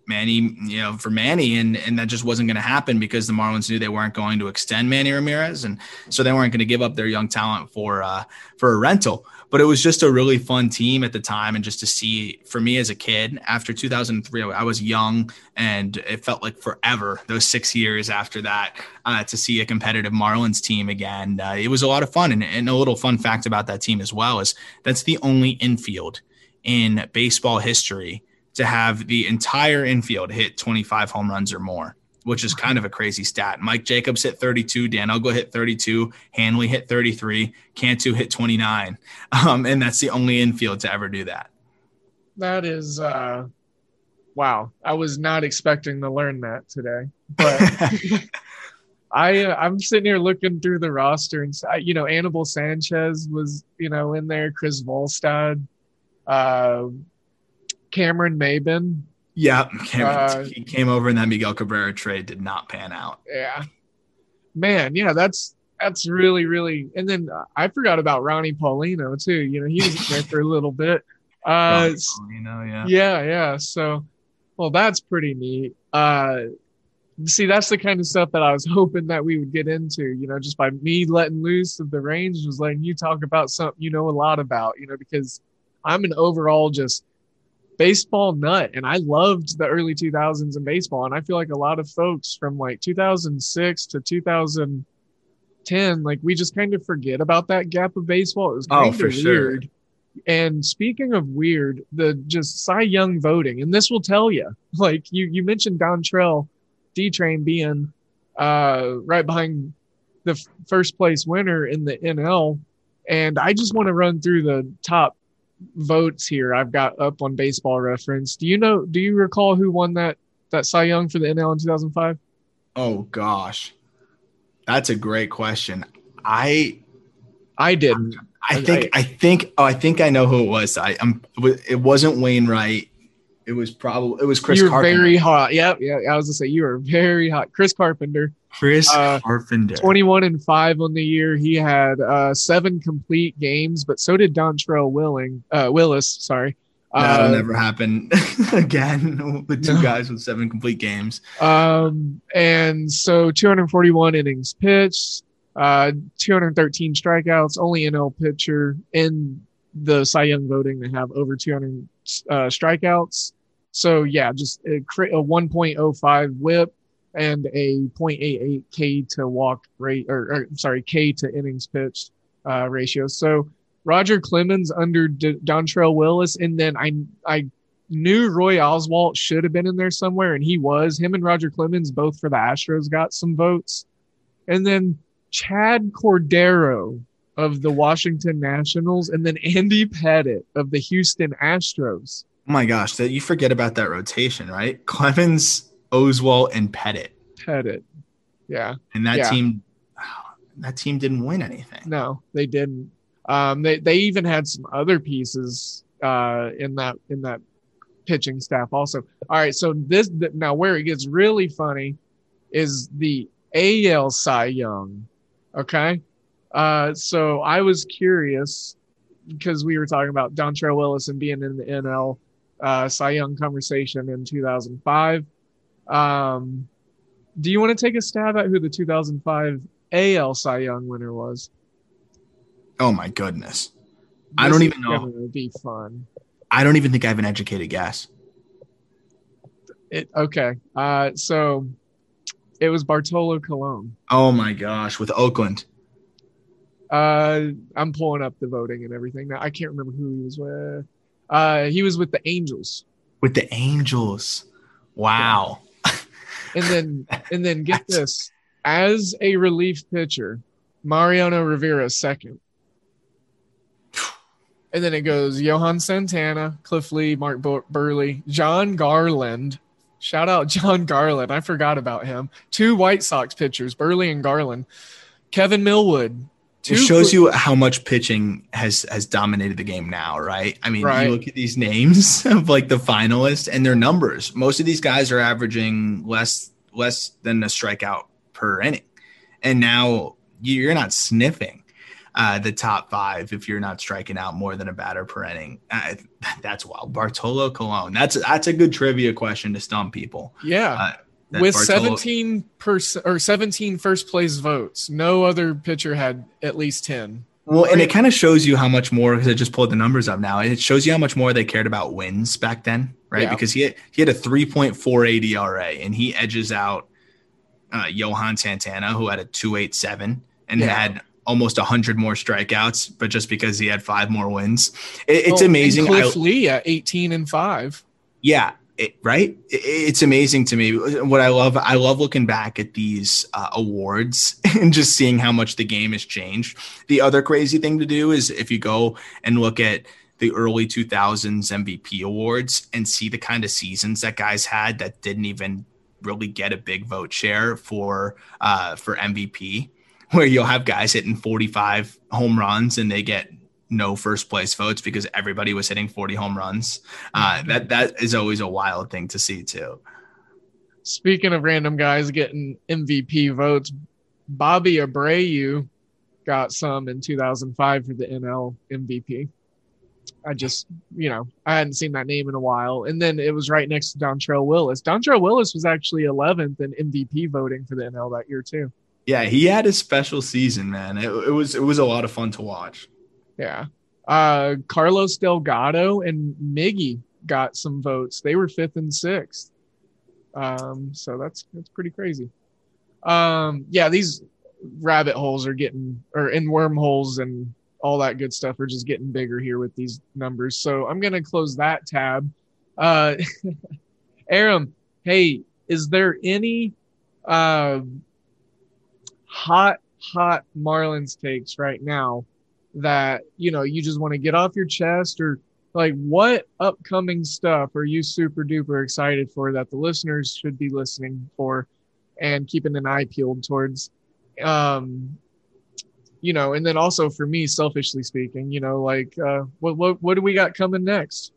Manny, you know, for Manny, and and that just wasn't going to happen because the Marlins knew they weren't going to extend Manny Ramirez, and so they weren't going to give up their young talent for uh, for a rental. But it was just a really fun team at the time and just to see for me as a kid after 2003 i was young and it felt like forever those six years after that uh, to see a competitive marlins team again uh, it was a lot of fun. And, and a little fun fact about that team as well is that's the only infield in baseball history to have the entire infield hit 25 home runs or more which is kind of a crazy stat. Mike Jacobs hit 32, Dan Uggla hit 32, Hanley hit 33, Cantu hit 29. Um, and that's the only infield to ever do that. That is, uh, wow. I was not expecting to learn that today. But I, uh, I'm sitting here looking through the roster and, you know, Anibal Sanchez was, you know, in there, Chris Volstad, uh, Cameron Maybin, yeah, uh, he came over and that Miguel Cabrera trade did not pan out. Yeah, man, yeah, that's that's really really. And then uh, I forgot about Ronnie Paulino too. You know, he was there for a little bit. Uh, Paulino, yeah, yeah, yeah. So, well, that's pretty neat. Uh, see, that's the kind of stuff that I was hoping that we would get into. You know, just by me letting loose of the range, was letting you talk about something you know a lot about. You know, because I'm an overall just baseball nut and I loved the early 2000s in baseball and I feel like a lot of folks from like 2006 to 2010 like we just kind of forget about that gap of baseball. It was kind oh, of weird sure. and speaking of weird the just Cy Young voting and this will tell you like you you mentioned Dontrelle D Train being uh right behind the f- first place winner in the NL and I just want to run through the top votes here I've got up on Baseball Reference. Do you know? Do you recall who won that that Cy Young for the NL in 2005? Oh gosh, that's a great question. I I didn't. I think I, I think oh I think I know who it was. I am it wasn't Wainwright. It was probably it was Chris you were Carpenter. very hot. Yep, yeah. I was gonna say you were very hot. Chris Carpenter, Chris uh, Carpenter. 21 and five on the year. He had uh, seven complete games, but so did Dontrelle Willing, uh, Willis. Sorry. That'll Uh, never happen again with two No. guys with seven complete games. Um, and so 241 innings pitched, uh, 213 strikeouts, only NL pitcher in the Cy Young voting to have over 200 uh, strikeouts. So yeah, just a, a 1.05 whip and a 0.88 K to walk rate, or, or sorry, K to innings pitched uh, ratio. So Roger Clemens under D- Dontrelle Willis, and then I I knew Roy Oswalt should have been in there somewhere, and he was. Him and Roger Clemens, both for the Astros, got some votes. And then Chad Cordero of the Washington Nationals, and then Andy Pettitte of the Houston Astros. Oh my gosh, that you forget about that rotation, right? Clemens, Oswalt, and Pettitte, Pettitte. Yeah. and that Yeah. team, that team didn't win anything. No, they didn't. Um, they they even had some other pieces uh, in that in that pitching staff also. All right, so this now where it gets really funny is the AL Cy Young. Okay, uh, so I was curious because we were talking about Dontrelle Willis and being in the NL uh, Cy Young conversation in 2005. Um, do you want to take a stab at who the 2005 AL Cy Young winner was? Oh my goodness, I don't even know. Be fun. I don't even think I have an educated guess. It okay. Uh, so it was Bartolo Colon. Oh my gosh, with Oakland. Uh, I'm pulling up the voting and everything now. I can't remember who he was with. Uh, he was with the Angels, With the Angels. Wow. And then and then get this as a relief pitcher, Mariano Rivera second. And then it goes Johan Santana, Cliff Lee, Mark Bur- Buehrle, Jon Garland. Shout out Jon Garland. I forgot about him. Two White Sox pitchers, Buehrle and Garland. Kevin Millwood. It shows you how much pitching has has dominated the game now, right? I mean, Right. you look at these names of like the finalists and their numbers. Most of these guys are averaging less less than a strikeout per inning, and now you're not sniffing uh, the top five if you're not striking out more than a batter per inning. Uh, that's wild. Bartolo Colon. That's that's a good trivia question to stump people. Yeah. Uh, With Bartolo- 17 percent or 17 first place votes, no other pitcher had at least 10. Well, and it kind of shows you how much more because I just pulled the numbers up now. It shows you how much more they cared about wins back then, right? Yeah. Because he had, he had a 3.48 ERA and he edges out uh, Johan Santana, who had a 2.87 and Yeah. had almost 100 more strikeouts, but just because he had five more wins, it, it's Oh, amazing. I- Cliff Lee at 18 and 5. yeah, it, right. It, it's amazing to me. What I love, I love looking back at these uh, awards and just seeing how much the game has changed. The other crazy thing to do is if you go and look at the early 2000s MVP awards and see the kind of seasons that guys had that didn't even really get a big vote share for uh, for MVP, where you'll have guys hitting 45 home runs and they get no first place votes because everybody was hitting 40 home runs. Uh, that that is always a wild thing to see too. Speaking of random guys getting MVP votes, Bobby Abreu got some in 2005 for the NL MVP. I just, you know, I hadn't seen that name in a while. And then it was right next to Dontrelle Willis. Dontrelle Willis was actually 11th in MVP voting for the NL that year, too. Yeah, he had a special season, man. It, it was it was a lot of fun to watch. Yeah. Uh, Carlos Delgado and Miggy got some votes. They were fifth and sixth. Um, so that's that's pretty crazy. Um, yeah, these rabbit holes are getting or in wormholes and all that good stuff are just getting bigger here with these numbers. So I'm gonna close that tab. Uh, Aram, hey, is there any uh, hot hot Marlins takes right now that you know you just want to get off your chest or like what upcoming stuff are you super duper excited for that the listeners should be listening for and keeping an eye peeled towards? Um you know and then also for me selfishly speaking you know like uh what what, what do we got coming next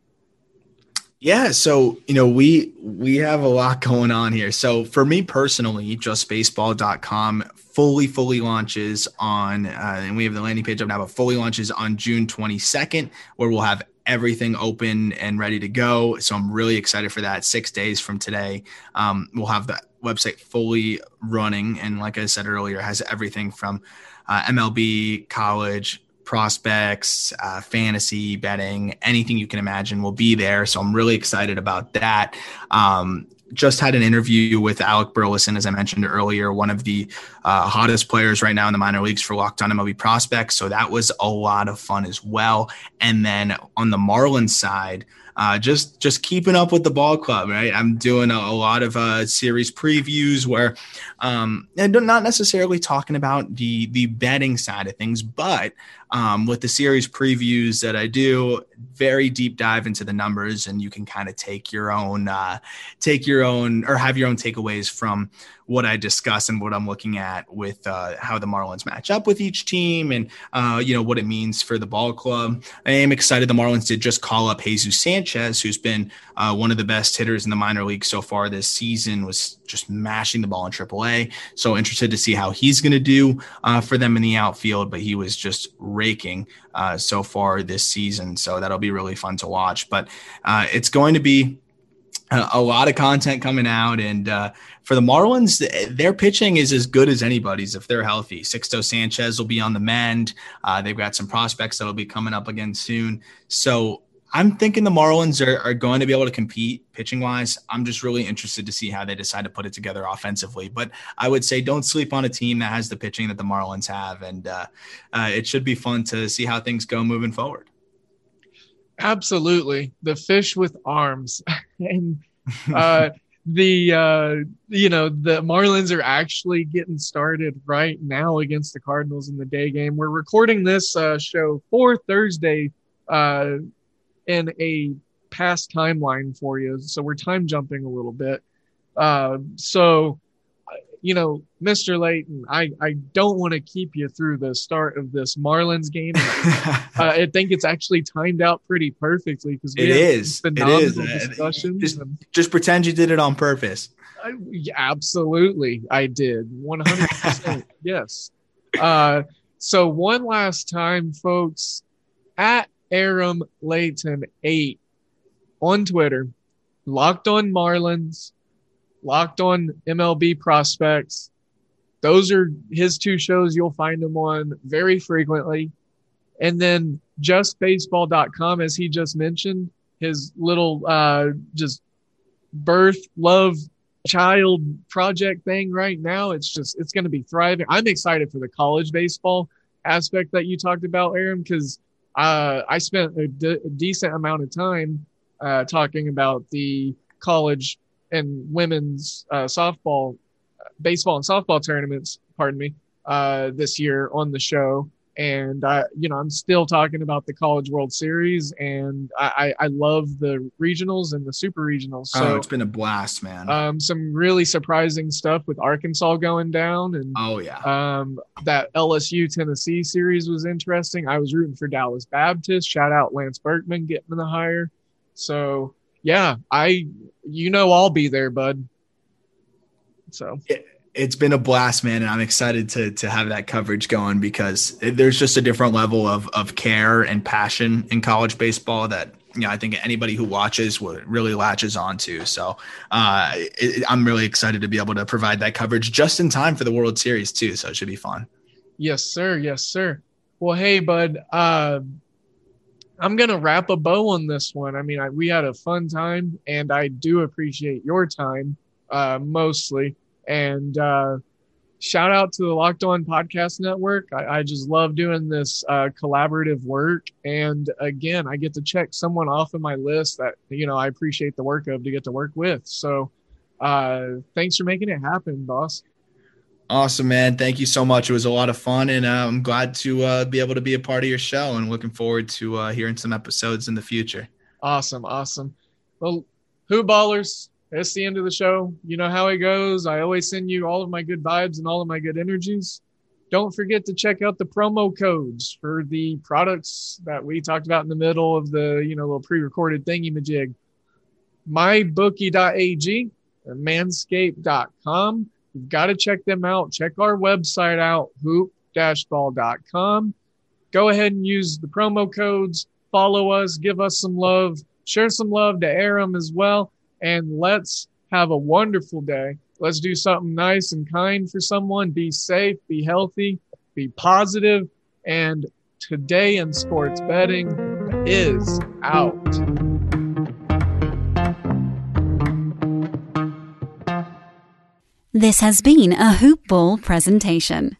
Yeah, so you know we we have a lot going on here. So for me personally, justbaseball.com fully fully launches on, uh, and we have the landing page up now, but fully launches on June 22nd, where we'll have everything open and ready to go. So I'm really excited for that. Six days from today, um, we'll have the website fully running, and like I said earlier, has everything from uh, MLB, college, prospects, uh, fantasy betting, anything you can imagine will be there. So I'm really excited about that. Um, just had an interview with Alec Burleson, as I mentioned earlier, one of the uh, hottest players right now in the minor leagues for Locked On MLB prospects. So that was a lot of fun as well. And then on the Marlins side, uh, just just keeping up with the ball club, right? I'm doing a, a lot of uh, series previews where, um, and not necessarily talking about the the betting side of things, but um, with the series previews that I do, very deep dive into the numbers, and you can kind of take your own, uh, take your own, or have your own takeaways from what I discuss and what I'm looking at with uh, how the Marlins match up with each team, and uh, you know what it means for the ball club. I am excited. The Marlins did just call up Jesus Sanchez, who's been uh, one of the best hitters in the minor league so far this season. Was just mashing the ball in AAA. So interested to see how he's going to do uh, for them in the outfield. But he was just raking uh, so far this season. So that'll be really fun to watch. But uh, it's going to be a, lot of content coming out. And uh, for the Marlins, their pitching is as good as anybody's if they're healthy. Sixto Sanchez will be on the mend. Uh, they've got some prospects that'll be coming up again soon. So I'm thinking the Marlins are, are going to be able to compete pitching wise. I'm just really interested to see how they decide to put it together offensively. But I would say don't sleep on a team that has the pitching that the Marlins have. And uh, uh, it should be fun to see how things go moving forward. Absolutely. The fish with arms. and uh, the, uh, you know, the Marlins are actually getting started right now against the Cardinals in the day game. We're recording this uh, show for Thursday uh, in a past timeline for you. So we're time jumping a little bit. Uh, so, you know, Mr. Leighton, I, I don't want to keep you through the start of this Marlins game. uh, I think it's actually timed out pretty perfectly because it is. It is. Discussions just, and, just pretend you did it on purpose. I, absolutely, I did. One hundred percent. Yes. Uh, so one last time, folks, at Aram Leighton eight on Twitter, locked on Marlins, locked on MLB prospects. Those are his two shows you'll find him on very frequently. And then justbaseball.com, as he just mentioned, his little uh, just birth, love, child project thing right now. It's just, it's going to be thriving. I'm excited for the college baseball aspect that you talked about, Aaron, because uh, I spent a, d- decent amount of time uh, talking about the college and women's uh, softball, baseball and softball tournaments. Pardon me, uh, this year on the show, and I, you know, I'm still talking about the College World Series, and I, I love the regionals and the super regionals. So oh, it's been a blast, man. Um, some really surprising stuff with Arkansas going down, and oh yeah, um, that LSU Tennessee series was interesting. I was rooting for Dallas Baptist. Shout out Lance Berkman getting in the hire. So yeah, I, you know, I'll be there, bud. So. Yeah it's been a blast, man, and I'm excited to to have that coverage going because there's just a different level of of care and passion in college baseball that you know I think anybody who watches would really latches onto. So uh, it, I'm really excited to be able to provide that coverage just in time for the World Series too. So it should be fun. Yes, sir. Yes, sir. Well, hey, bud. Uh, I'm gonna wrap a bow on this one. I mean, I, we had a fun time, and I do appreciate your time uh, mostly. And uh, shout out to the Locked On Podcast Network. I, I just love doing this uh, collaborative work. And again, I get to check someone off of my list that, you know, I appreciate the work of to get to work with. So uh, thanks for making it happen, boss. Awesome, man. Thank you so much. It was a lot of fun, and uh, I'm glad to uh, be able to be a part of your show and looking forward to uh, hearing some episodes in the future. Awesome. Awesome. Well, Who Ballers, that's the end of the show. You know how it goes. I always send you all of my good vibes and all of my good energies. Don't forget to check out the promo codes for the products that we talked about in the middle of the, you know, little pre-recorded thingy majig. mybookie.ag or manscaped.com. You've got to check them out. Check our website out, hoop-ball.com. Go ahead and use the promo codes. Follow us, give us some love, share some love to Aram as well, and let's have a wonderful day. Let's do something nice and kind for someone. Be safe, be healthy, be positive. and today in sports betting is out. This has been a Hoop Ball presentation.